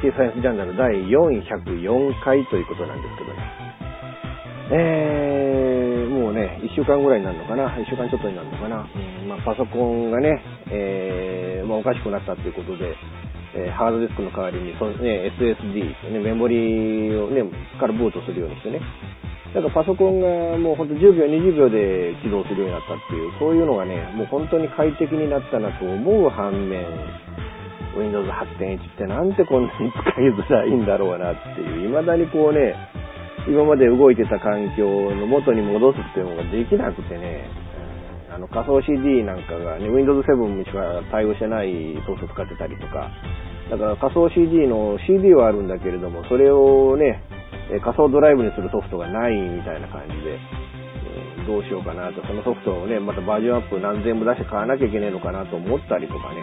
かソサイエンスジャーナル第404回ということなんですけどね。えー、もうね、1週間ぐらいになるのかな ?1 週間ちょっとになるのかな、うんまあ、パソコンがね、えー、まあ、おかしくなったということで、えー、ハードディスクの代わりにそ、ね、SSD、ね、メモリをね、からブートするようにしてね、なんかパソコンがもうほんと10秒、20秒で起動するようになったっていう、そういうのがね、もう本当に快適になったなと思う反面、Windows 8.1ってなんてこんなに使いづらいんだろうなっていう、未だにこうね、今まで動いてた環境の元に戻すっていうのができなくてね、あの仮想 CD なんかがね、Windows 7しか対応してないソフト使ってたりとか、だから仮想 CD の CD はあるんだけれども、それをね、仮想ドライブにするソフトがないみたいな感じで、どうしようかなと、そのソフトをね、またバージョンアップ何千部出して買わなきゃいけないのかなと思ったりとかね、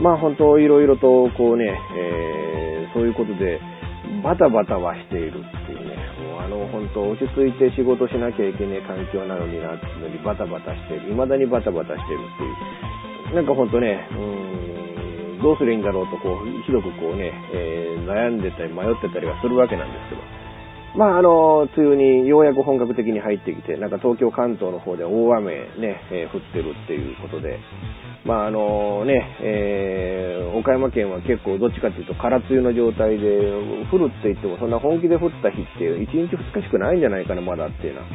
まあ本当いろいろとこうね、えー、そういうことでバタバタはしているっていうね、もうあの本当落ち着いて仕事しなきゃいけない環境なのになっていうのにバタバタしてる、未だにバタバタしてるっていう、なんか本当ね、うん、どうすりゃいいんだろうとこう、ひどくこうね、えー、悩んでたり迷ってたりはするわけなんですけど、まああの、梅雨にようやく本格的に入ってきて、なんか東京関東の方で大雨ね、えー、降ってるっていうことで、まああのね、えー、岡山県は結構どっちかっていうと空梅雨の状態で、降るって言ってもそんな本気で降った日って1日2日しかないんじゃないかな、まだっていうよう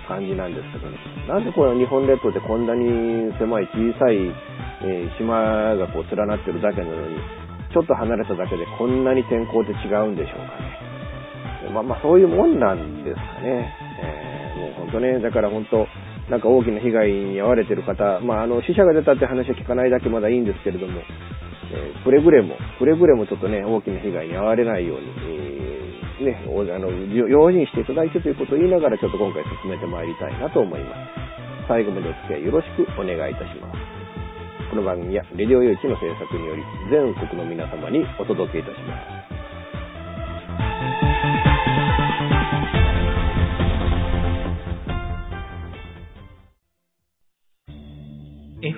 な感じなんですけどね。なんでこの日本列島ってこんなに狭い小さい、えー、島がこう連なってるだけなのに、ちょっと離れただけでこんなに天候って違うんでしょうかね。まあまあそういうもんなんですかね。えー、もう本当ね、だから本当、なんか大きな被害に遭われてる方、まあ、あの、死者が出たって話は聞かないだけまだいいんですけれども、えー、くれぐれも、くれぐれもちょっとね、大きな被害に遭われないように、えー、ね、あの、用心していただいてということを言いながら、ちょっと今回進めてまいりたいなと思います。最後までお付き合いよろしくお願いいたします。この番組は、レディオ誘致の制作により、全国の皆様にお届けいたします。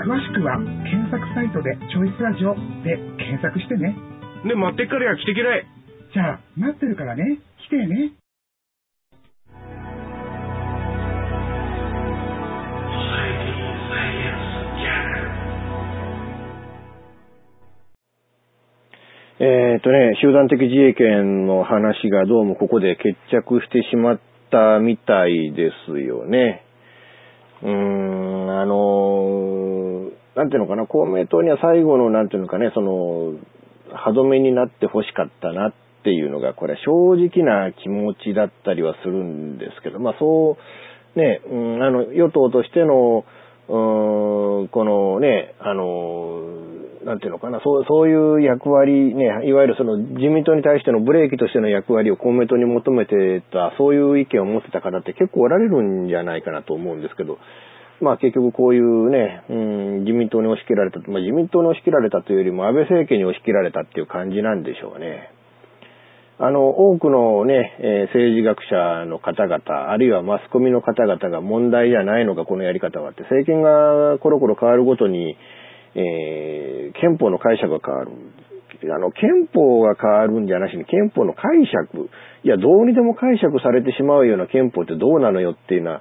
詳しくは検索サイトで「チョイスラジオ」で検索してね。で待ってっからや来てきれじゃあ待ってるからね。来てね。えっ、とね、集団的自衛権の話がどうもここで決着してしまったみたいですよね。うーん、あの、なんていうのかな、公明党には最後の、なんていうのかね、その、歯止めになって欲しかったなっていうのが、これは正直な気持ちだったりはするんですけど、まあそう、ね、うん、あの、与党としての、うん、このね、あの、なんていうのかな、そう、そういう役割ね、いわゆるその自民党に対してのブレーキとしての役割を公明党に求めてた、そういう意見を持ってた方って結構おられるんじゃないかなと思うんですけど、まあ結局こういうね、うん、自民党に押し切られた、まあ自民党に押し切られたというよりも安倍政権に押し切られたっていう感じなんでしょうね。あの、多くのね、え、政治学者の方々、あるいはマスコミの方々が問題じゃないのか、このやり方はって、政権がコロコロ変わるごとに、えー、憲法の解釈が変わる。あの、憲法が変わるんじゃなしに、憲法の解釈、いや、どうにでも解釈されてしまうような憲法ってどうなのよっていうのは、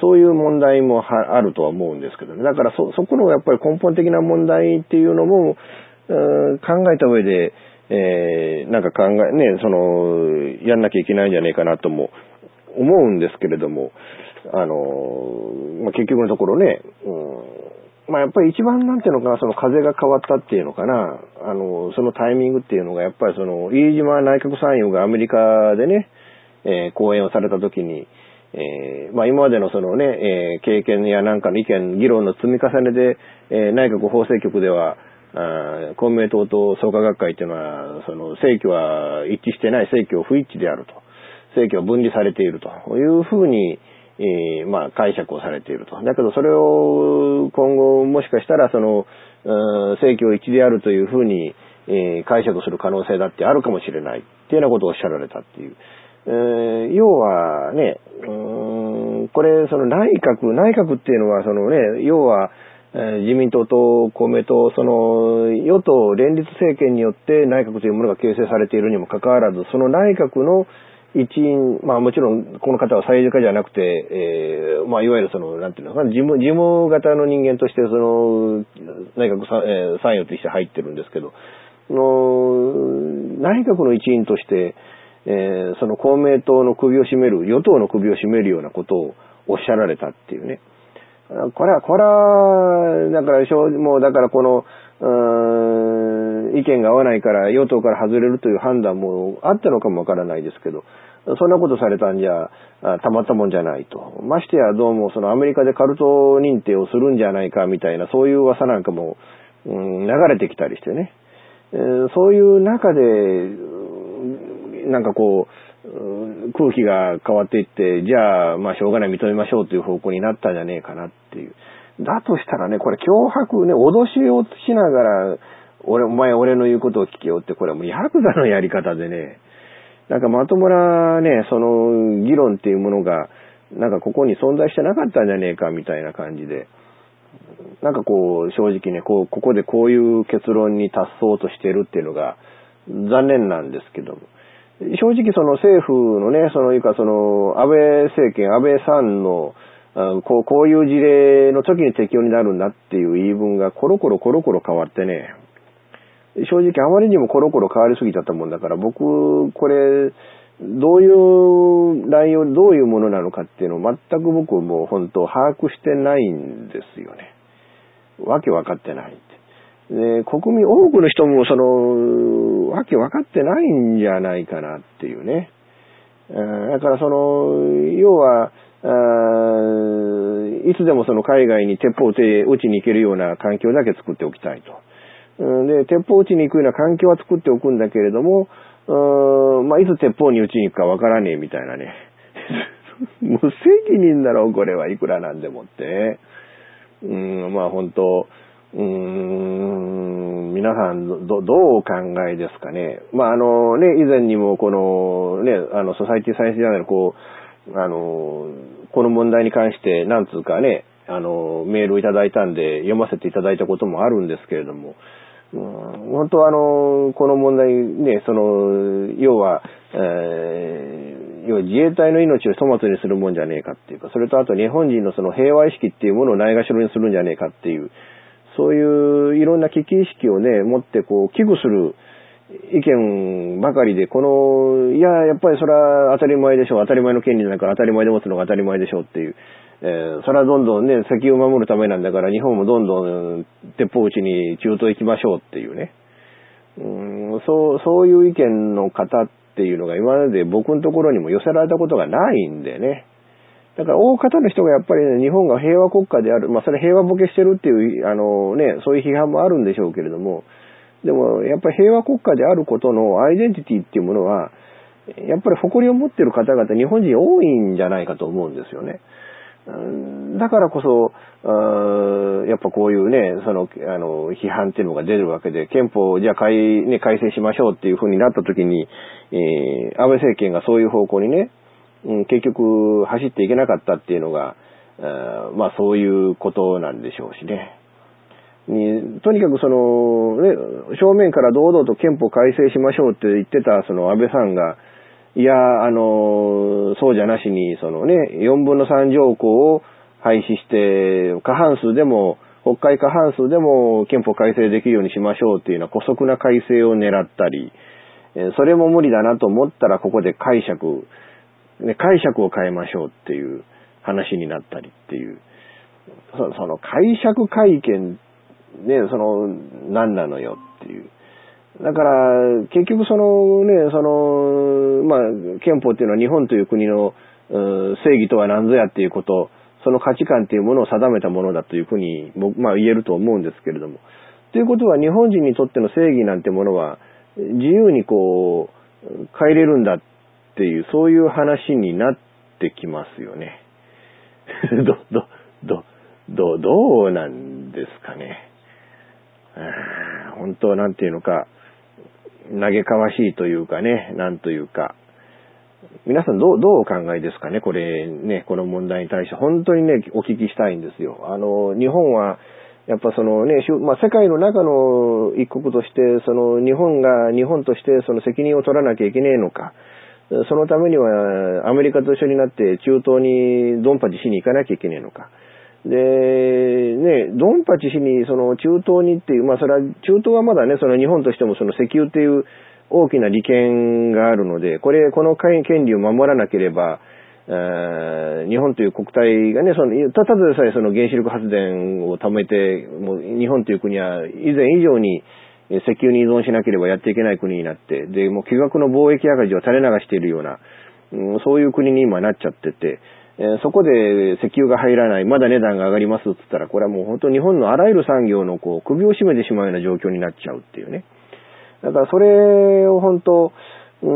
そういう問題もあるとは思うんですけどね。だからそ、そこのやっぱり根本的な問題っていうのも、考えた上で、えー、なんか考え、ね、その、やんなきゃいけないんじゃねえかなとも思うんですけれども、あの、まあ、結局のところね、うん、まあ、やっぱり一番なんていうのかな、その風が変わったっていうのかな、あの、そのタイミングっていうのが、やっぱりその、飯島内閣参与がアメリカでね、えー、講演をされた時に、えー、まあ今までのそのね、えー、経験やなんかの意見、議論の積み重ねで、えー、内閣法制局では、あ公明党と創価学会っていうのは、その、政教は一致してない政教不一致であると。政教は分離されているというふうに、えー、まあ、解釈をされていると。だけど、それを今後、もしかしたら、その、政教一致であるというふうに、えー、解釈する可能性だってあるかもしれないっていうようなことをおっしゃられたっていう。えー、要はね、うん、これ、その内閣、内閣っていうのは、そのね、要は、自民党と公明党、その与党連立政権によって内閣というものが形成されているにもかかわらず、その内閣の一員、まあもちろんこの方は政治家じゃなくて、えー、まあいわゆるその、なんていうのかな、事務、事務型の人間としてその、内閣さ、えー、参与として入ってるんですけど、の内閣の一員として、えー、その公明党の首を絞める、与党の首を絞めるようなことをおっしゃられたっていうね。これは、これは、だから、もう、だからこの、意見が合わないから与党から外れるという判断もあったのかもわからないですけど、そんなことされたんじゃ、たまったもんじゃないと。ましてやどうもそのアメリカでカルト認定をするんじゃないかみたいな、そういう噂なんかも、うん、流れてきたりしてね。そういう中で、なんかこう、空気が変わっていって、じゃあ、まあ、しょうがない認めましょうという方向になったんじゃねえかなっていう。だとしたらね、これ脅迫ね、脅しをしながら、俺、お前俺の言うことを聞けよって、これはもうヤクザのやり方でね、なんかまともなね、その議論っていうものが、なんかここに存在してなかったんじゃねえかみたいな感じで、なんかこう、正直ね、こう、ここでこういう結論に達そうとしてるっていうのが残念なんですけども。正直その政府のね、そのいうかその安倍政権、安倍さんのこうこういう事例の時に適用になるんだっていう言い分がコロコロコロコロ変わってね、正直あまりにもコロコロ変わりすぎちゃったもんだから、僕、これ、どういう内容、どういうものなのかっていうのを全く僕もう本当把握してないんですよね。わけわかってない。で、国民、多くの人もその、わけ分かってないんじゃないかなっていうね。だからその、要は、いつでもその海外に鉄砲を撃ちに行けるような環境だけ作っておきたいと。で、鉄砲を撃ちに行くような環境は作っておくんだけれども、まあ、いつ鉄砲に撃ちに行くかわからねえみたいなね。無責任だろう、これはいくらなんでもって。うん、まあ本当うーん、皆さん、ど、どうお考えですかね。まあ、あのね、以前にもこのね、あの、ソサイティサイエンスジャーナル、こう、あの、この問題に関して、なんつうかね、あの、メールをいただいたんで、読ませていただいたこともあるんですけれども、うん、本当はあの、この問題ね、その、要は、えー、要は自衛隊の命を粗末にするもんじゃねえかっていうか、それとあと日本人のその平和意識っていうものをないがしろにするんじゃねえかっていう、そういういろんな危機意識をね、持ってこう、危惧する意見ばかりで、この、いや、やっぱりそれは当たり前でしょう、当たり前の権利だから当たり前で持つのが当たり前でしょうっていう、えー、それはどんどんね、石油を守るためなんだから、日本もどんどん鉄砲撃ちに中東行きましょうっていうね。うん、そう、そういう意見の方っていうのが今まで僕のところにも寄せられたことがないんでね。だから大方の人がやっぱりね、日本が平和国家である。まあそれ平和ボケしてるっていう、あのね、そういう批判もあるんでしょうけれども、でもやっぱり平和国家であることのアイデンティティっていうものは、やっぱり誇りを持ってる方々、日本人多いんじゃないかと思うんですよね。だからこそ、やっぱこういうね、その、あの、批判っていうのが出るわけで、憲法をじゃあ改,、ね、改正しましょうっていうふうになった時に、えー、安倍政権がそういう方向にね、うん、結局走っていけなかったっていうのが、あまあそういうことなんでしょうしね。にとにかくその、ね、正面から堂々と憲法改正しましょうって言ってたその安倍さんが、いや、あの、そうじゃなしに、そのね、4分の3条項を廃止して、過半数でも、国会過半数でも憲法改正できるようにしましょうっていうような古速な改正を狙ったり、それも無理だなと思ったらここで解釈、ね、解釈を変えましょうっていう話になったりっていう。その解釈会見、ね、その、何なのよっていう。だから、結局そのね、その、まあ、憲法っていうのは日本という国の正義とは何ぞやっていうこと、その価値観っていうものを定めたものだというふうに、まあ言えると思うんですけれども。ということは日本人にとっての正義なんてものは、自由にこう、変えれるんだっていう、そういう話になってきますよね。ど、ど、ど、ど、どうなんですかね。本当なんていうのか、嘆かわしいというかね、なんというか、皆さんどう、どうお考えですかね、これね、この問題に対して。本当にね、お聞きしたいんですよ。あの、日本は、やっぱそのね、まあ、世界の中の一国として、その日本が日本としてその責任を取らなきゃいけねえのか、そのためにはアメリカと一緒になって中東にドンパチしに行かなきゃいけねえのか。で、ね、ドンパチしに、その中東にっていう、まあそれは、中東はまだね、その日本としてもその石油っていう大きな利権があるので、これ、この権利を守らなければ、日本という国体がね、その、ただでさえその原子力発電を貯めて、もう日本という国は以前以上に石油に依存しなければやっていけない国になって、で、もう巨額の貿易赤字を垂れ流しているような、うん、そういう国に今なっちゃってて、えそこで石油が入らない、まだ値段が上がりますって言ったら、これはもう本当日本のあらゆる産業のこう首を絞めてしまうような状況になっちゃうっていうね。だからそれを本当、うー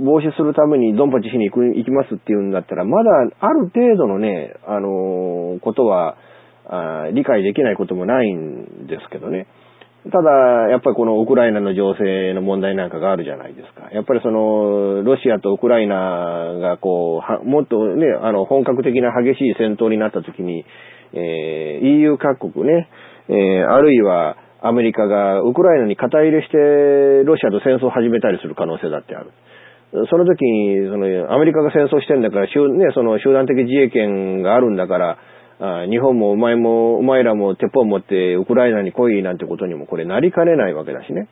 ん、防止するためにドンパチしに行く行きますっていうんだったら、まだある程度のね、あのー、ことはあ、理解できないこともないんですけどね。ただ、やっぱりこのウクライナの情勢の問題なんかがあるじゃないですか。やっぱりその、ロシアとウクライナがこう、もっとね、あの、本格的な激しい戦闘になった時に、えー、EU 各国ね、えー、あるいはアメリカがウクライナに肩入れしてロシアと戦争を始めたりする可能性だってある。その時に、その、アメリカが戦争してんだから、ね、その集団的自衛権があるんだから、あ日本もお前も、お前らも鉄砲持ってウクライナに来いなんてことにもこれなりかねないわけだしね。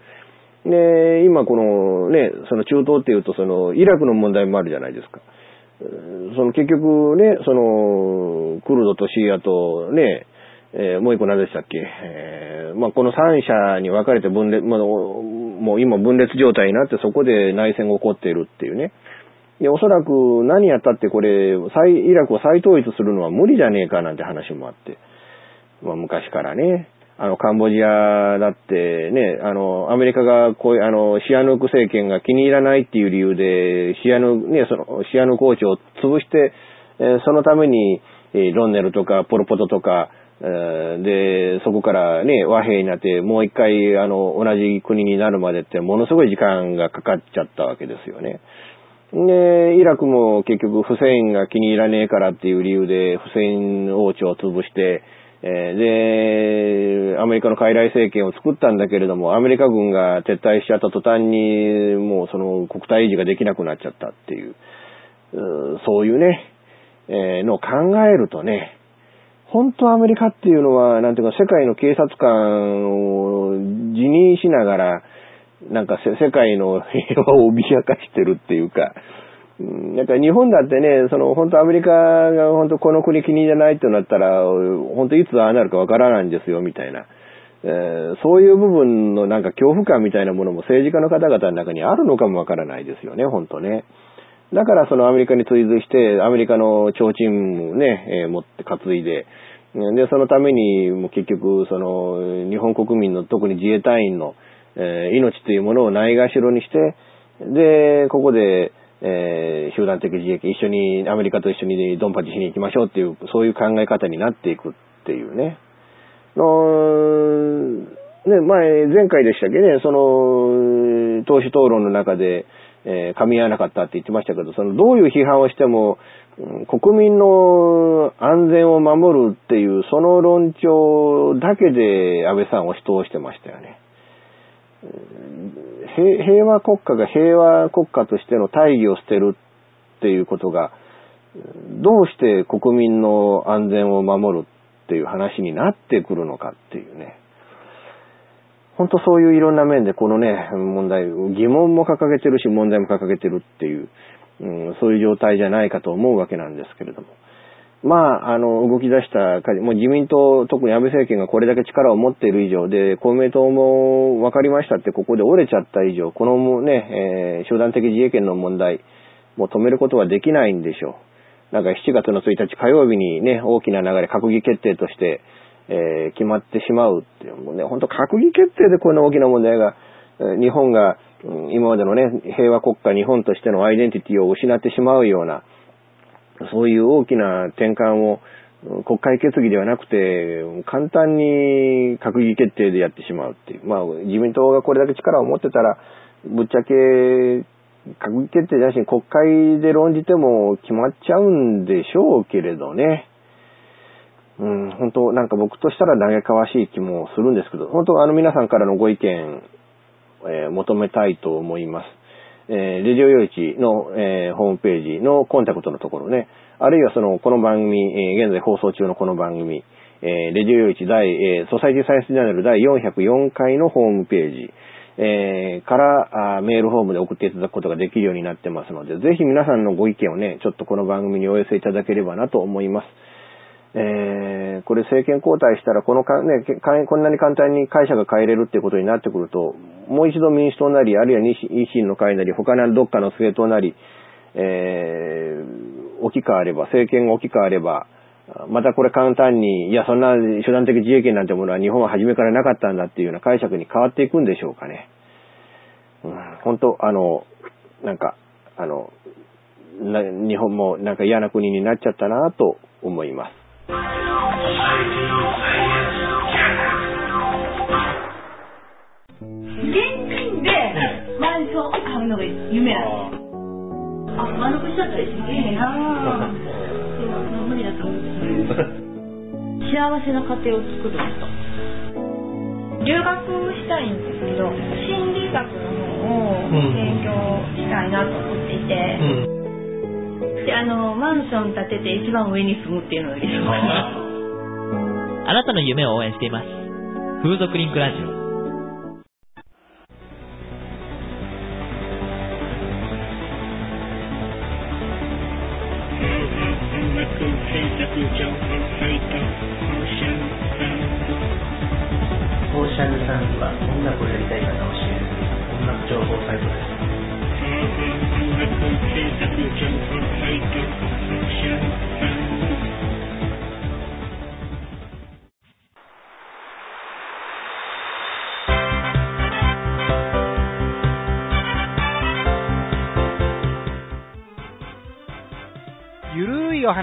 で、今このね、その中東っていうとそのイラクの問題もあるじゃないですか。その結局ね、その、クルドとシーアとね、えー、もう一個何でしたっけ、えー、まあ、この三者に分かれて分裂、まあ、もう今分裂状態になってそこで内戦が起こっているっていうね。で、おそらく何やったってこれ、イラクを再統一するのは無理じゃねえかなんて話もあって。まあ昔からね。あの、カンボジアだってね、あの、アメリカがこういう、あの、シアヌーク政権が気に入らないっていう理由で、シアヌ、ね、その、シアヌーチを潰して、えー、そのために、えー、ロンネルとかポルポトとか、で、そこからね、和平になって、もう一回、あの、同じ国になるまでって、ものすごい時間がかかっちゃったわけですよね。で、イラクも結局フセインが気に入らねえからっていう理由でフセイン王朝を潰して、えー、で、アメリカの傀儡政権を作ったんだけれども、アメリカ軍が撤退しちゃった途端に、もうその国体維持ができなくなっちゃったっていう、そういうね、えー、のを考えるとね、本当アメリカっていうのは、なんていうか、世界の警察官を辞任しながら、なんか世界の平和を脅かしてるっていうか、なんか日本だってね、その本当アメリカが本当この国気に入らないってなったら、本当いつああなるかわからないんですよ、みたいな。えー、そういう部分のなんか恐怖感みたいなものも政治家の方々の中にあるのかもわからないですよね、本当ね。だからそのアメリカに追随して、アメリカの提灯をね、えー、持って担いで、で、そのために、もう結局、その、日本国民の、特に自衛隊員の、えー、命というものをないがしろにして、で、ここで、えー、集団的自衛権、一緒に、アメリカと一緒にドンパチしに行きましょうっていう、そういう考え方になっていくっていうね。の、ね、前、前回でしたっけね、その、党首討論の中で、えー、噛み合わなかったって言ってましたけど、その、どういう批判をしても、国民の安全を守るっていう、その論調だけで安倍さんを主導してましたよね。平和国家が平和国家としての大義を捨てるっていうことが、どうして国民の安全を守るっていう話になってくるのかっていうね。本当そういういろんな面でこのね、問題、疑問も掲げてるし問題も掲げてるっていう、うん、そういう状態じゃないかと思うわけなんですけれども。まあ、あの、動き出したか、もう自民党、特に安倍政権がこれだけ力を持っている以上で、公明党も分かりましたってここで折れちゃった以上、このね、えー、集団的自衛権の問題、もう止めることはできないんでしょう。なんか7月の1日火曜日にね、大きな流れ、閣議決定として、えー、決まってしまうっていう、もうね、本当閣議決定でこんな大きな問題が、日本が、今までのね、平和国家日本としてのアイデンティティを失ってしまうような、そういう大きな転換を国会決議ではなくて、簡単に閣議決定でやってしまうっていう。まあ、自民党がこれだけ力を持ってたら、ぶっちゃけ、閣議決定じゃなしに国会で論じても決まっちゃうんでしょうけれどね。うん、本当なんか僕としたら嘆かわしい気もするんですけど、本当あの皆さんからのご意見、えー、求めたいと思います。えー、レジオ用地の、えー、ホームページのコンタクトのところね、あるいはその、この番組、えー、現在放送中のこの番組、えー、レジオ用地第、えー、ソサイティサイエンスジャーナル第404回のホームページ、えー、からあメールフォームで送っていただくことができるようになってますので、ぜひ皆さんのご意見をね、ちょっとこの番組にお寄せいただければなと思います。えー、これ政権交代したらこのか、ね、こんなに簡単に会社が変えれるっていうことになってくると、もう一度民主党なり、あるいは維新の会なり、他のどっかの政党なり、えー、置き換われば、政権が置き換われば、またこれ簡単に、いや、そんな手段的自衛権なんてものは日本は初めからなかったんだっていうような解釈に変わっていくんでしょうかね。うん、本当、あの、なんか、あの、日本もなんか嫌な国になっちゃったなと思います。現金でマンションを買うのが夢ある。あ、満足しちゃったりしええなでも、無理だと思う。幸せな家庭を作ると。留学したいんですけど、心理学の方を勉強したいなと思っていて、うんであのマンション建てて一番上に住むっていうのが理想 あなたの夢を応援しています。風俗リンクラジオ。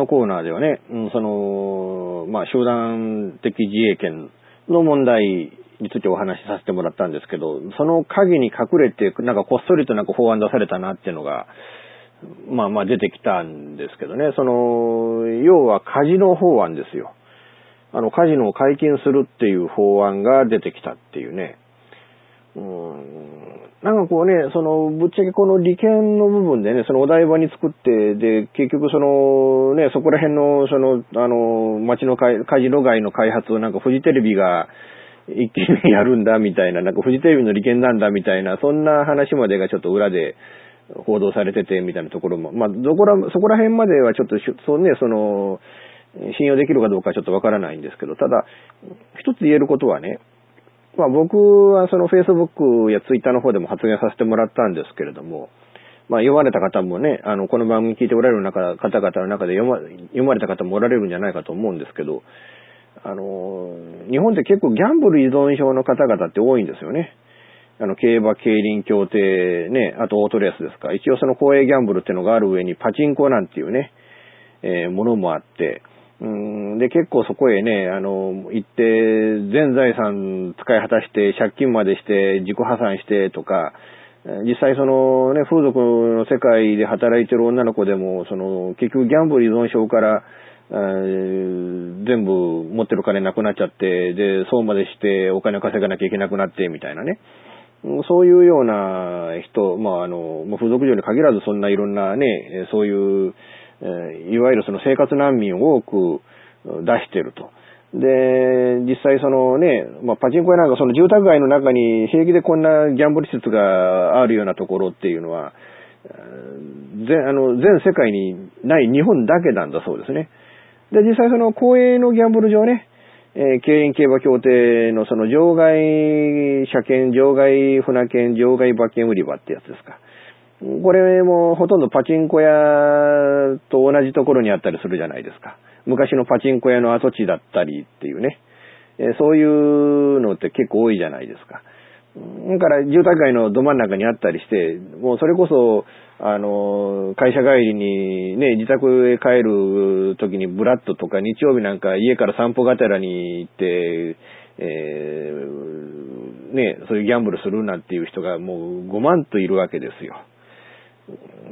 のコーナーではね、うん、その、まあ、集団的自衛権の問題についてお話しさせてもらったんですけど、その鍵に隠れて、なんかこっそりとなんか法案出されたなっていうのが、まあまあ出てきたんですけどね、その、要はカジノ法案ですよ。あの、カジノを解禁するっていう法案が出てきたっていうね。うんなんかこうね、その、ぶっちゃけこの利権の部分でね、そのお台場に作って、で、結局その、ね、そこら辺の、その、あの、街のカジノ街の開発をなんかフジテレビが一気にやるんだみたいな、なんかフジテレビの利権なんだみたいな、そんな話までがちょっと裏で報道されててみたいなところも、まあ、どこら、そこら辺まではちょっと、そうね、その、信用できるかどうかちょっとわからないんですけど、ただ、一つ言えることはね、まあ僕はその Facebook や Twitter の方でも発言させてもらったんですけれども、まあ読まれた方もね、あの、この番組聞いておられる中、方々の中で読ま読まれた方もおられるんじゃないかと思うんですけど、あの、日本って結構ギャンブル依存症の方々って多いんですよね。あの、競馬、競輪、競艇、ね、あとオートレースですか。一応その公営ギャンブルっていうのがある上にパチンコなんていうね、えーものもあって、うんで、結構そこへね、あの、行って、全財産使い果たして、借金までして、自己破産してとか、実際そのね、風俗の世界で働いてる女の子でも、その、結局ギャンブル依存症から、えー全部持ってる金なくなっちゃって、で、そうまでしてお金を稼がなきゃいけなくなって、みたいなね。そういうような人、まあ、あの、風俗嬢に限らずそんないろんなね、そういう、えいわゆるその生活難民を多く出してると。で、実際そのね、まあ、パチンコ屋なんかその住宅街の中に平気でこんなギャンブル施設があるようなところっていうのは、全あの全世界にない日本だけなんだそうですね。で、実際その公営のギャンブル場ね、えー競輪競馬協定のその場外車検、場外船券、場外馬券売り場ってやつですか。これもほとんどパチンコ屋と同じところにあったりするじゃないですか。昔のパチンコ屋の跡地だったりっていうね。えそういうのって結構多いじゃないですか。だから住宅街のど真ん中にあったりして、もうそれこそ、あの、会社帰りにね、自宅へ帰る時にブラッドとか日曜日なんか家から散歩がてらに行って、えーね、そういうギャンブルするなんていう人がもう5万といるわけですよ。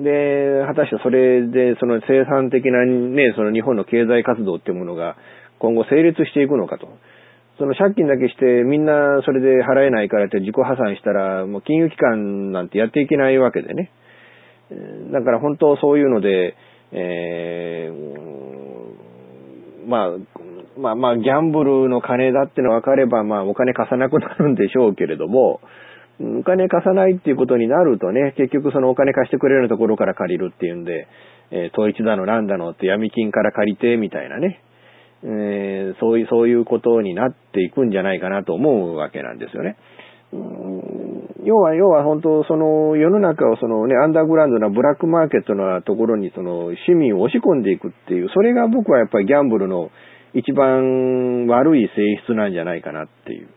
で、果たしてそれで、その生産的なね、その日本の経済活動っていうものが今後成立していくのかと。その借金だけしてみんなそれで払えないからって自己破産したら、もう金融機関なんてやっていけないわけでね。だから本当そういうので、えーまあ、まあまあ、ギャンブルの金だっての分かれば、まあお金貸さなくなるんでしょうけれども、お金貸さないっていうことになるとね、結局そのお金貸してくれるところから借りるっていうんで、えー統一だのなんだのって闇金から借りてみたいなね、えーそういう、そういうことになっていくんじゃないかなと思うわけなんですよね。要は、要は本当、その世の中をそのね、アンダーグラウンドなブラックマーケットなところにその市民を押し込んでいくっていう、それが僕はやっぱりギャンブルの一番悪い性質なんじゃないかなっていう。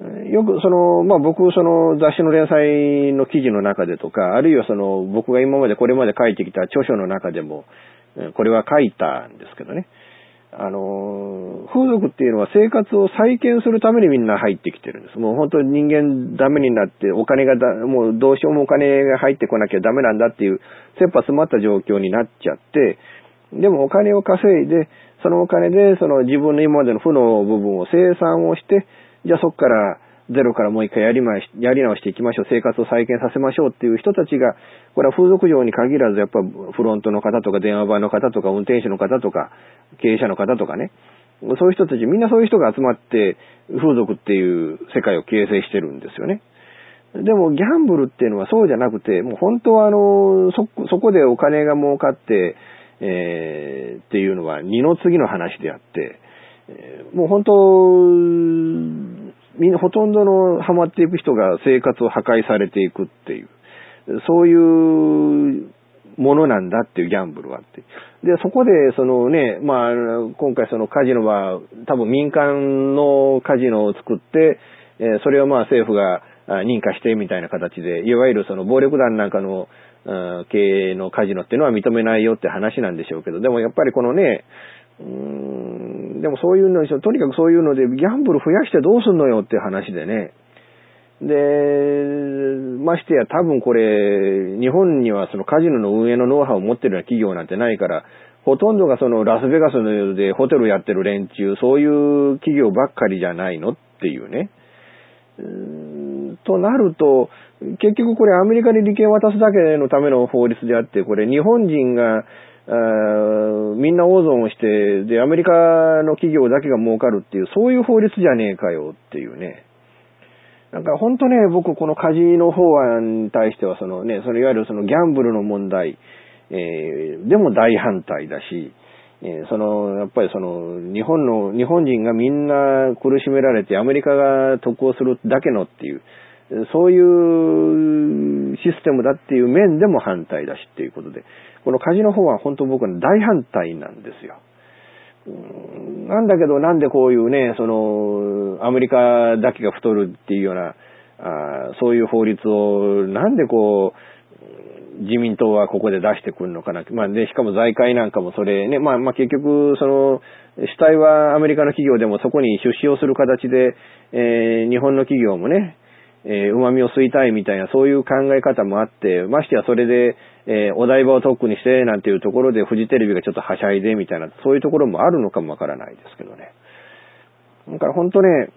よくその、まあ僕その雑誌の連載の記事の中でとか、あるいはその僕が今までこれまで書いてきた著書の中でも、これは書いたんですけどね。あの、風俗っていうのは生活を再建するためにみんな入ってきてるんです。もう本当に人間ダメになって、お金がだ、もうどうしようもお金が入ってこなきゃダメなんだっていう、切羽詰まった状況になっちゃって、でもお金を稼いで、そのお金でその自分の今までの負の部分を生産をして、じゃあそこからゼロからもう一回やりまし、やり直していきましょう。生活を再建させましょうっていう人たちが、これは風俗業に限らず、やっぱフロントの方とか電話番の方とか運転手の方とか経営者の方とかね。そういう人たち、みんなそういう人が集まって風俗っていう世界を形成してるんですよね。でもギャンブルっていうのはそうじゃなくて、もう本当はあの、そ、そこでお金が儲かって、えーっていうのは二の次の話であって、もう本当、みんなほとんどのハマっていく人が生活を破壊されていくっていう、そういうものなんだっていうギャンブルはって。で、そこで、そのね、まあ、今回そのカジノは、多分民間のカジノを作って、それをまあ政府が認可してみたいな形で、いわゆるその暴力団なんかの、経営のカジノっていうのは認めないよって話なんでしょうけど、でもやっぱりこのね、うーでもそういうのにとにかくそういうので、ギャンブル増やしてどうすんのよって話でね。で、ましてや多分これ、日本にはそのカジノの運営のノウハウを持ってるような企業なんてないから、ほとんどがそのラスベガスのようでホテルやってる連中、そういう企業ばっかりじゃないのっていうね。うーんとなると、結局これアメリカに利権渡すだけのための法律であって、これ日本人が、みんな大損をして、で、アメリカの企業だけが儲かるっていう、そういう法律じゃねえかよっていうね。なんか本当ね、僕このカジノ法案に対しては、そのね、そのいわゆるそのギャンブルの問題、えー、でも大反対だし、えー、その、やっぱりその、日本の、日本人がみんな苦しめられてアメリカが得をするだけのっていう、そういうシステムだっていう面でも反対だしっていうことで、このカジノ法案は本当僕は大反対なんですよ。なんだけどなんでこういうね、その、アメリカだけが太るっていうような、あそういう法律を、なんでこう、自民党はここで出してくるのかな。まあで、しかも財界なんかもそれね、まあまあ結局、その、主体はアメリカの企業でもそこに出資をする形で、えー、日本の企業もね、えー、旨味を吸いたいみたいな、そういう考え方もあって、ましてやそれで、えー、お台場を特にして、なんていうところで、フジテレビがちょっとはしゃいで、みたいな、そういうところもあるのかもわからないですけどね。だから本当ね、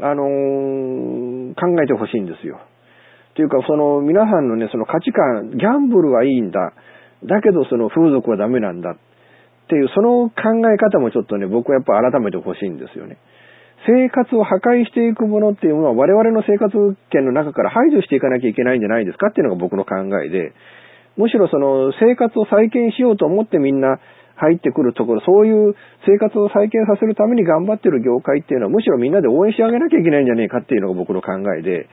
あのー、考えてほしいんですよ。というか、その、皆さんのね、その価値観、ギャンブルはいいんだ。だけど、その風俗はダメなんだ。っていう、その考え方もちょっとね、僕はやっぱ改めてほしいんですよね。生活を破壊していくものっていうのは我々の生活圏の中から排除していかなきゃいけないんじゃないですかっていうのが僕の考えで、むしろその生活を再建しようと思ってみんな入ってくるところ、そういう生活を再建させるために頑張ってる業界っていうのはむしろみんなで応援してあげなきゃいけないんじゃねえかっていうのが僕の考えで、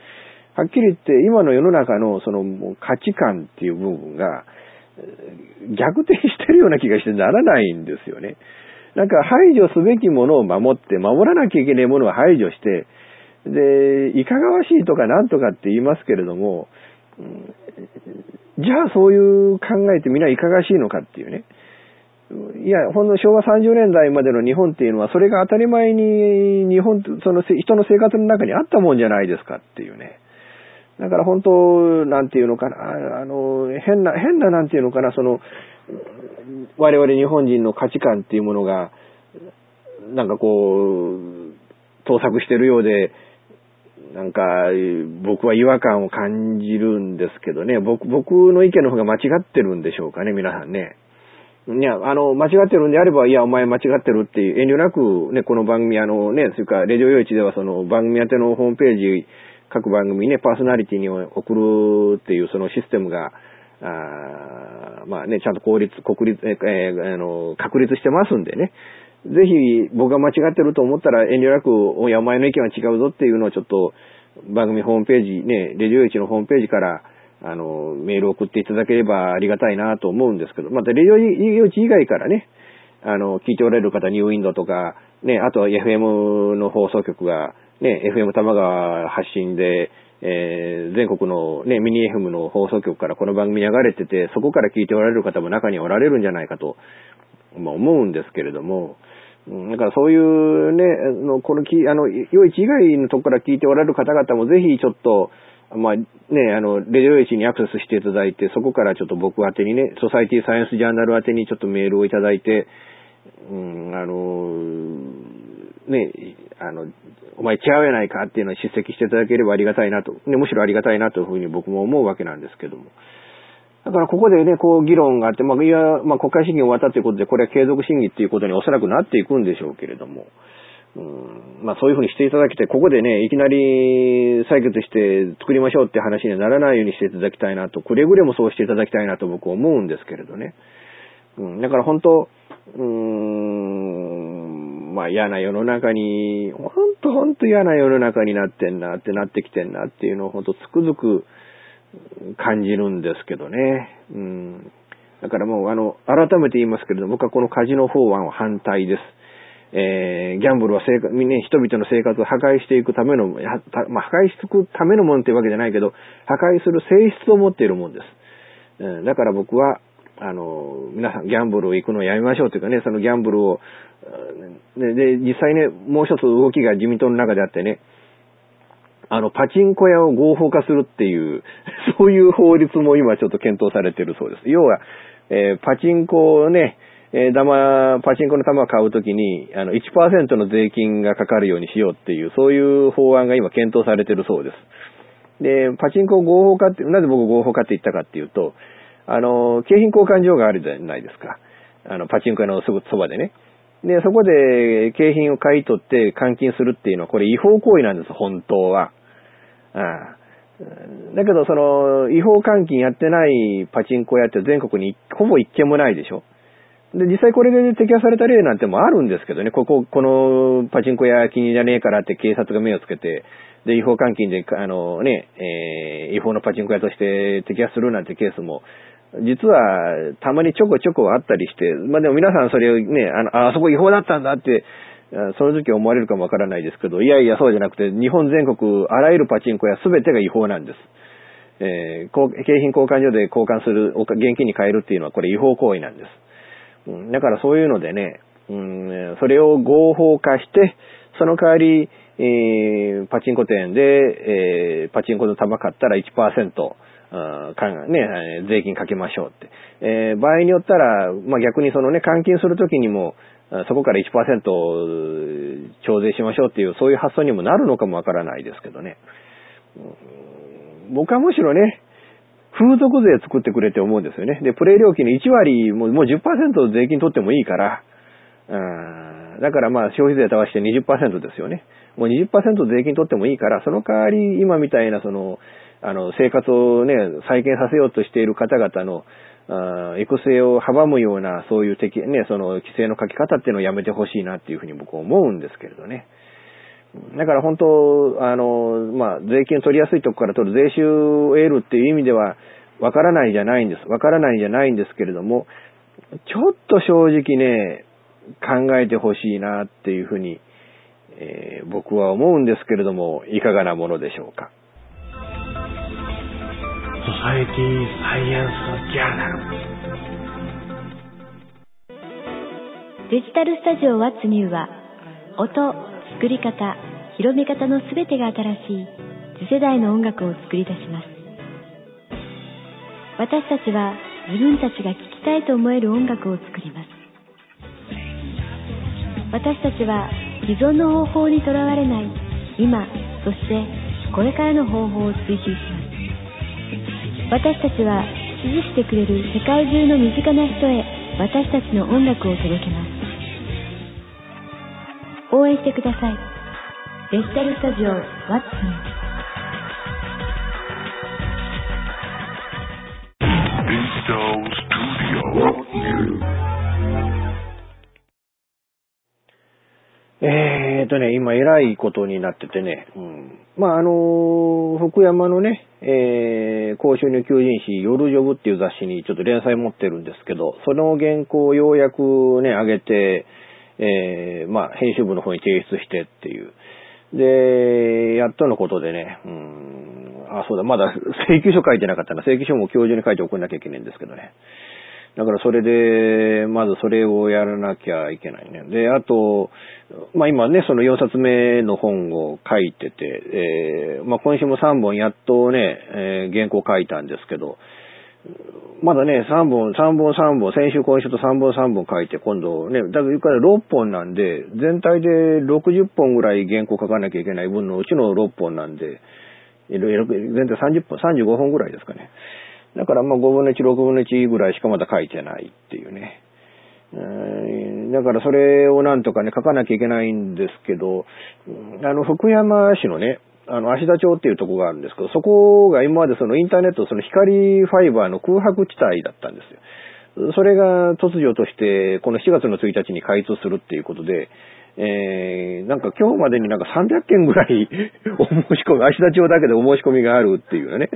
はっきり言って今の世の中のその価値観っていう部分が逆転してるような気がしてならないんですよね。なんか排除すべきものを守って、守らなきゃいけないものを排除して、で、いかがわしいとかなんとかって言いますけれども、じゃあそういう考えってみんないかがわしいのかっていうね。いや、ほんの昭和30年代までの日本っていうのは、それが当たり前に日本、その人の生活の中にあったもんじゃないですかっていうね。だから本当、なんていうのかな、あの、変な、変ななんていうのかな、その、我々日本人の価値観っていうものが、なんかこう、盗作してるようで、なんか、僕は違和感を感じるんですけどね、僕、僕の意見の方が間違ってるんでしょうかね、皆さんね。いや、あの、間違ってるんであれば、いや、お前間違ってるっていう遠慮なく、ね、この番組、あのね、それから、レジオ用地ではその番組宛てのホームページ、各番組ね、パーソナリティに送るっていうそのシステムが、あまあね、ちゃんと効率、国立、えー、あの、確立してますんでね。ぜひ僕が間違ってると思ったら遠慮なく、おや、お前の意見は違うぞっていうのをちょっと番組ホームページ、ね、レジオイチのホームページから、あの、メールを送っていただければありがたいなと思うんですけど、またレジオイチ以外からね、あの、聞いておられる方、ニューウィンドとか、ね、あとは FM の放送局が、ね、FM 玉川発信で、えー、全国のね、ミニ FM の放送局からこの番組流れてて、そこから聞いておられる方も中におられるんじゃないかと、まあ、思うんですけれども、だからそういうね、のこのき、あの、余市以外のとこから聞いておられる方々もぜひちょっと、まあね、あの、レディオイチにアクセスしていただいて、そこからちょっと僕宛にね、ソサイティサイエンスジャーナル宛にちょっとメールをいただいて、うん、あの、ね、あの、お前違うやないかっていうのを叱責していただければありがたいなと、ね、むしろありがたいなというふうに僕も思うわけなんですけども。だからここでね、こう議論があって、まあ、いや、まあ、国会審議終わったということで、これは継続審議っていうことにおそらくなっていくんでしょうけれども、うん、まあ、そういうふうにしていただきて、ここでね、いきなり採決して作りましょうって話にならないようにしていただきたいなと、くれぐれもそうしていただきたいなと僕は思うんですけれどね。うん、だから本当、うーん、まあ嫌な世の中に、ほんとほんと嫌な世の中になってんなってなってきてんなっていうのをほんとつくづく感じるんですけどね。うん。だからもうあの、改めて言いますけれども、僕はこのカジノ法案は反対です。えー、ギャンブルは生活、ね、人々の生活を破壊していくための、まあ、破壊していくためのものっていうわけじゃないけど、破壊する性質を持っているもんです。うん、だから僕は、あの、皆さんギャンブルを行くのをやめましょうというかね、そのギャンブルを、で、で実際ね、もう一つ動きが自民党の中であってね、あの、パチンコ屋を合法化するっていう、そういう法律も今ちょっと検討されてるそうです。要は、えー、パチンコをね、えー、玉、パチンコの玉を買うときに、あの、1%の税金がかかるようにしようっていう、そういう法案が今検討されてるそうです。で、パチンコ合法化って、なぜ僕合法化って言ったかっていうと、あの、景品交換所があるじゃないですか。あの、パチンコ屋のすぐそばでね。で、そこで景品を買い取って換金するっていうのは、これ違法行為なんです、本当は。ああだけど、その、違法換金やってないパチンコ屋って全国にほぼ一件もないでしょ。で、実際これで摘発された例なんてもあるんですけどね、ここ、このパチンコ屋気に入らねえからって警察が目をつけて、で、違法換金で、あのね、えー、違法のパチンコ屋として摘発するなんてケースも、実はたまにちょこちょこあったりして、まあでも皆さんそれをね、あの、あそこ違法だったんだって、その時思われるかもわからないですけど、いやいやそうじゃなくて、日本全国あらゆるパチンコ屋すべてが違法なんです。えー、景品交換所で交換する、現金に変えるっていうのはこれ違法行為なんです。うん、だからそういうのでね、うん、それを合法化して、その代わり、えー、パチンコ店で、えー、パチンコの玉買ったら1%、かね、税金かけましょうって。えー、場合によったら、まあ、逆にそのね、換金するときにも、そこから1%徴税しましょうっていう、そういう発想にもなるのかもわからないですけどね。僕はむしろね、風俗税作ってくれって思うんですよね。で、プレイ料金の1割、ももう10%税金取ってもいいから、うん、だからまあ消費税足して20%ですよね。もう20%税金取ってもいいから、その代わり今みたいなその、あの、生活をね、再建させようとしている方々の、あ育成を阻むような、そういう敵、ね、その規制の書き方っていうのをやめてほしいなっていうふうに僕は思うんですけれどね。だから本当、あの、まあ、税金取りやすいとこから取る税収を得るっていう意味では、わからないじゃないんです。わからないじゃないんですけれども、ちょっと正直ね、考えてほしいなっていうふうに、えー、僕は思うんですけれども、いかがなものでしょうか。サエティサイエンスジャーナルデジタルスタジオワッツニューは音、作り方、広め方のすべてが新しい次世代の音楽を作り出します。私たちは自分たちが聴きたいと思える音楽を作ります。私たちは既存の方法にとらわれない今そしてこれからの方法を追求します。私たちは支持してくれる世界中の身近な人へ私たちの音楽を届けます。応援してください。デジタルスタジオワッツンえーとね、今偉いことになっててね、うん、まあ、あの、福山のね、えー、公衆入求人誌、夜ジョブっていう雑誌にちょっと連載持ってるんですけど、その原稿をようやくね、上げて、えー、まあ、編集部の方に提出してっていう。で、やっとのことでね、うん、あ、そうだ、まだ請求書書いてなかったな。請求書も今日中に書いて送んなきゃいけないんですけどね。だからそれで、まずそれをやらなきゃいけないね。で、あと、まあ今ね、その4冊目の本を書いてて、えー、まあ今週も3本やっとね、えー、原稿書いたんですけど、まだね、3本、3本3本、先週今週と3本3本書いて、今度ね、だから6本なんで、全体で60本ぐらい原稿書かなきゃいけない分のうちの6本なんで、全体30本、35本ぐらいですかね。だからまあ5分の1、6分の1ぐらいしかまだ書いてないっていうね。だからそれをなんとかね、書かなきゃいけないんですけど、あの、福山市のね、あの、芦田町っていうとこがあるんですけど、そこが今までそのインターネット、その光ファイバーの空白地帯だったんですよ。それが突如として、この7月の1日に開通するっていうことで、えー、なんか今日までになんか300件ぐらい お申し込み、芦田町だけでお申し込みがあるっていうね。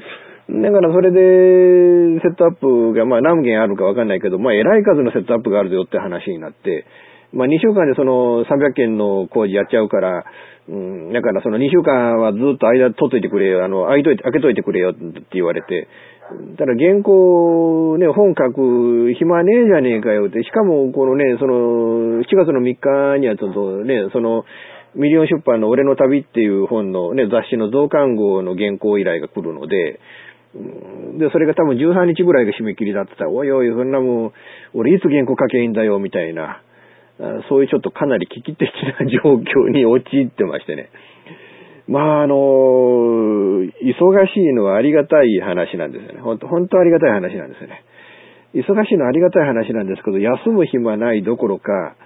だからそれで、セットアップが、まあ何件あるかわかんないけど、まあ偉い数のセットアップがあるよって話になって、まあ2週間でその300件の工事やっちゃうから、うん、だからその2週間はずっと間取っといてくれよ、あの、開いといて、開けといてくれよって言われて、ただ原稿ね、本書く暇ねえじゃねえかよって、しかもこのね、その、7月の3日にはちょっとね、その、ミリオン出版の俺の旅っていう本のね、雑誌の増刊号の原稿依頼が来るので、で、それが多分13日ぐらいが締め切りだってたら、おいおい、そんなもう、俺いつ原稿書けいいんだよ、みたいな、そういうちょっとかなり危機的な状況に陥ってましてね。まあ、あの、忙しいのはありがたい話なんですよね。本当本当ありがたい話なんですよね。忙しいのはありがたい話なんですけど、休む暇ないどころか、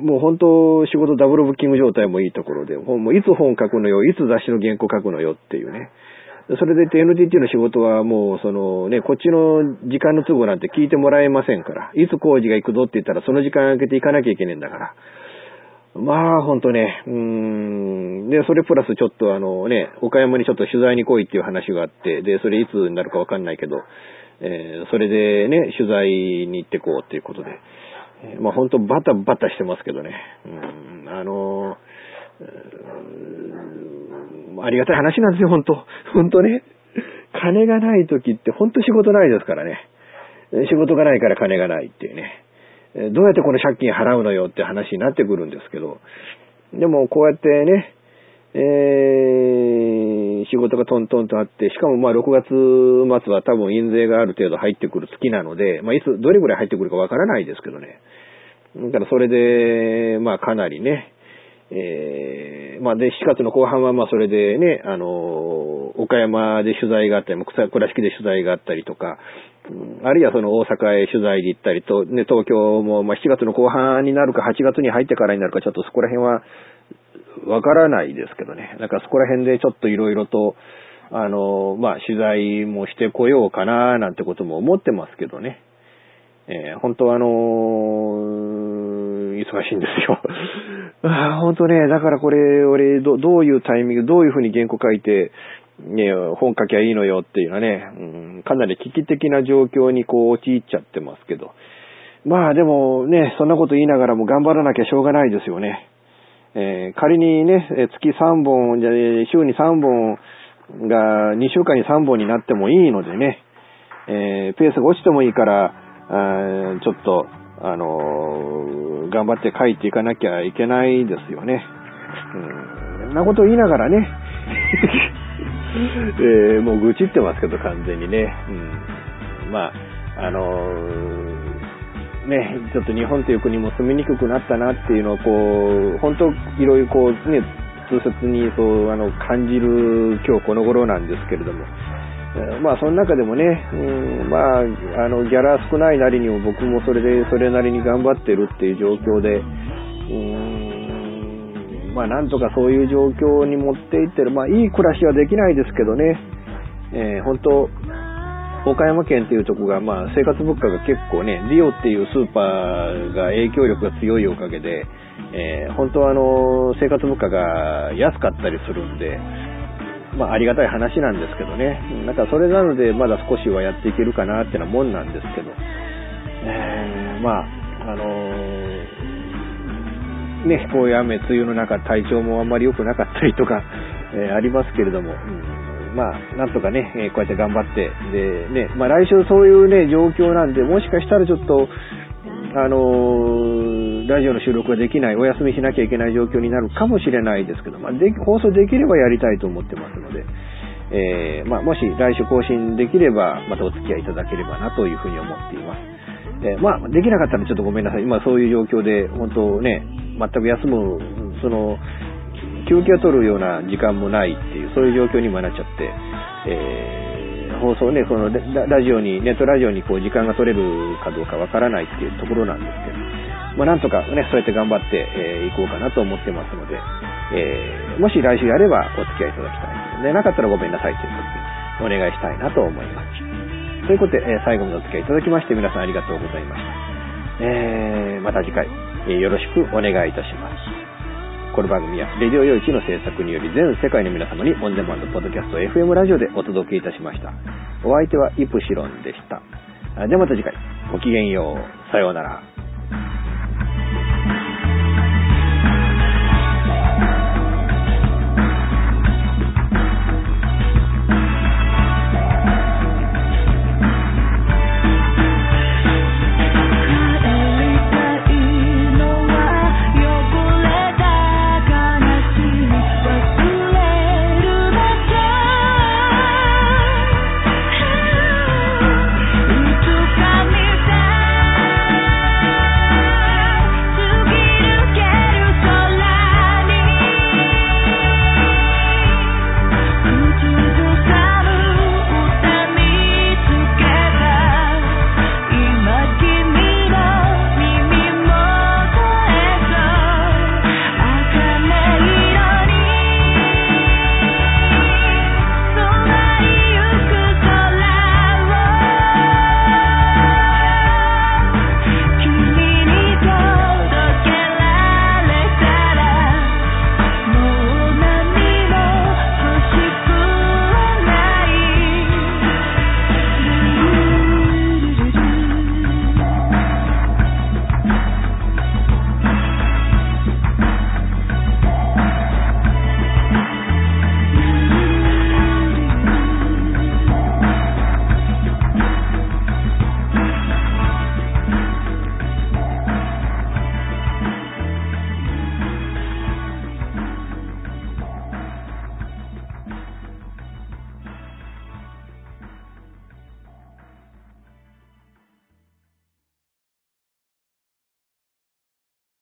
もう本当仕事ダブルブッキング状態もいいところで、もういつ本書くのよ、いつ雑誌の原稿書くのよっていうね。それで NTT の仕事はもうそのね、こっちの時間の都合なんて聞いてもらえませんから、いつ工事が行くぞって言ったらその時間空けて行かなきゃいけないんだから。まあ、ほんとね、うーん。で、それプラスちょっとあのね、岡山にちょっと取材に来いっていう話があって、で、それいつになるかわかんないけど、えー、それでね、取材に行ってこうっていうことで、え、まあほんとバタバタしてますけどね、うん、あのー、ありがたい話なんですよ、ほんと。ほんとね。金がない時ってほんと仕事ないですからね。仕事がないから金がないっていうね。どうやってこの借金払うのよって話になってくるんですけど、でもこうやってね、えー、仕事がトントンとあって、しかもまあ6月末は多分印税がある程度入ってくる月なので、まあいつ、どれぐらい入ってくるかわからないですけどね。だからそれで、まあかなりね、えー、まあで、4月の後半はまあそれでね、あの、岡山で取材があったり、倉敷で取材があったりとか、あるいはその大阪へ取材に行ったりと、ね、東京もまあ7月の後半になるか8月に入ってからになるかちょっとそこら辺はわからないですけどね。なんかそこら辺でちょっといろいろと、あの、まあ取材もしてこようかななんてことも思ってますけどね。えー、本当はあのー、忙しいんですよ。あ本当ね、だからこれ、俺ど、どういうタイミング、どういうふうに原稿書いて、ね、本書きゃいいのよっていうのはね、うん、かなり危機的な状況にこう陥っちゃってますけど。まあでもね、そんなこと言いながらも頑張らなきゃしょうがないですよね。えー、仮にね、月3本、じゃ週に3本が2週間に3本になってもいいのでね、えー、ペースが落ちてもいいから、あちょっと、あのー、頑張って書いていかなきゃいけないですよね。うん、そんなこと言いながらね、えー、もう愚痴ってますけど、完全にね。うん、まあ、あのー、ね、ちょっと日本という国も住みにくくなったなっていうのを、こう、本当いろいろこう、ね、通説にそう、あの、感じる今日この頃なんですけれども、まあ、その中でもね、うん、まあ、あの、ギャラ少ないなりにも僕もそれで、それなりに頑張ってるっていう状況で、うんまあなんとかそういう状況に持っていってる、まあいい暮らしはできないですけどね、えー、本当岡山県っていうとこが、まあ生活物価が結構ね、リオっていうスーパーが影響力が強いおかげで、えー、本当はあの、生活物価が安かったりするんで、まあありがたい話なんですけどね。なんかそれなのでまだ少しはやっていけるかなってなもんなんですけど、えー、まあ、あのーね、こういう雨、梅雨の中、体調もあんまり良くなかったりとか、えー、ありますけれども、うん、まあ、なんとかね、え、こうやって頑張って、で、ね、まあ来週そういうね、状況なんで、もしかしたらちょっと、あのー、ラジオの収録ができない、お休みしなきゃいけない状況になるかもしれないですけど、まあ、で放送できればやりたいと思ってますので、えー、まあ、もし来週更新できれば、またお付き合いいただければなというふうに思っています。えー、まあ、できなかったらちょっとごめんなさい。今そういう状況で、本当ね、全く休む、その、休憩を取るような時間もないっていう、そういう状況にもなっちゃって、えー、放送ね、そのラジオに、ネットラジオにこう時間が取れるかどうかわからないっていうところなんですけど、まあなんとかね、そうやって頑張ってい、えー、こうかなと思ってますので、えー、もし来週やればお付き合いいただきたい。でなかったらごめんなさいということで、お願いしたいなと思います。ということで、えー、最後までお付き合いいただきまして皆さんありがとうございました。えー、また次回、え、よろしくお願いいたします。この番組は、レディオ用一の制作により全世界の皆様にオンデマンドポッドキャスト FM ラジオでお届けいたしました。お相手はイプシロンでした。ではまた次回、ごきげんよう。さようなら。